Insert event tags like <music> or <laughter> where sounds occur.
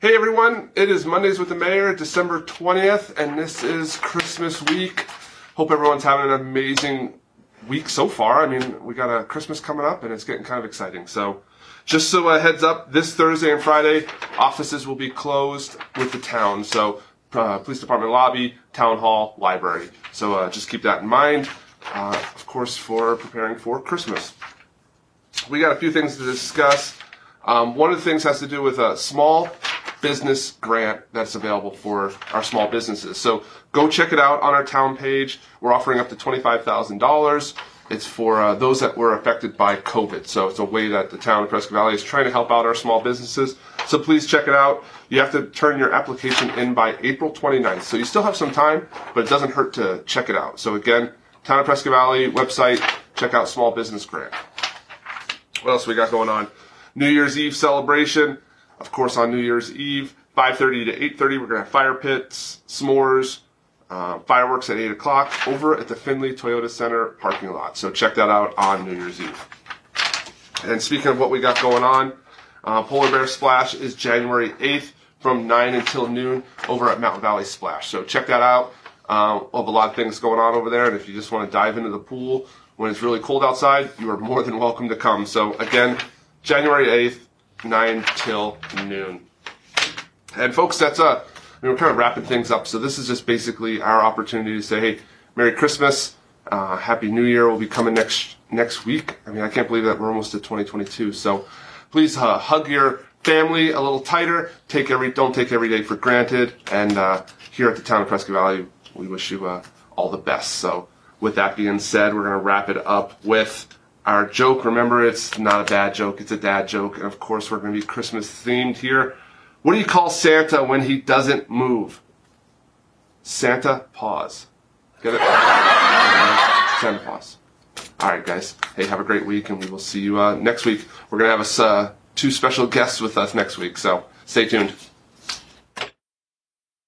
Hey everyone, it is Mondays with the Mayor, December 20th, and this is Christmas week. Hope everyone's having an amazing week so far. I mean, we got a Christmas coming up and it's getting kind of exciting. So, just so a heads up, this Thursday and Friday, offices will be closed with the town. So, uh, police department lobby, town hall, library. So, uh, just keep that in mind, uh, of course, for preparing for Christmas. We got a few things to discuss. Um, one of the things has to do with a small business grant that's available for our small businesses. So go check it out on our town page. We're offering up to $25,000. It's for uh, those that were affected by COVID. So it's a way that the town of Prescott Valley is trying to help out our small businesses. So please check it out. You have to turn your application in by April 29th. So you still have some time, but it doesn't hurt to check it out. So again, town of Prescott Valley website, check out small business grant. What else we got going on? New Year's Eve celebration. Of course, on New Year's Eve, 5:30 to 8:30, we're gonna have fire pits, s'mores, uh, fireworks at 8 o'clock over at the Findlay Toyota Center parking lot. So check that out on New Year's Eve. And speaking of what we got going on, uh, Polar Bear Splash is January 8th from 9 until noon over at Mountain Valley Splash. So check that out. Uh, we'll have a lot of things going on over there, and if you just want to dive into the pool when it's really cold outside, you are more than welcome to come. So again, January 8th, 9 till noon. And folks, that's uh, I mean, we're kind of wrapping things up. So this is just basically our opportunity to say, hey, Merry Christmas, uh, Happy New Year will be coming next next week. I mean, I can't believe that we're almost at 2022. So please uh, hug your family a little tighter. Take every don't take every day for granted. And uh, here at the town of Prescott Valley, we wish you uh, all the best. So with that being said, we're going to wrap it up with our joke. Remember, it's not a bad joke; it's a dad joke. And of course, we're going to be Christmas themed here. What do you call Santa when he doesn't move? Santa pause. Get it? <laughs> Santa pause. All right, guys. Hey, have a great week, and we will see you uh, next week. We're going to have us uh, two special guests with us next week, so stay tuned.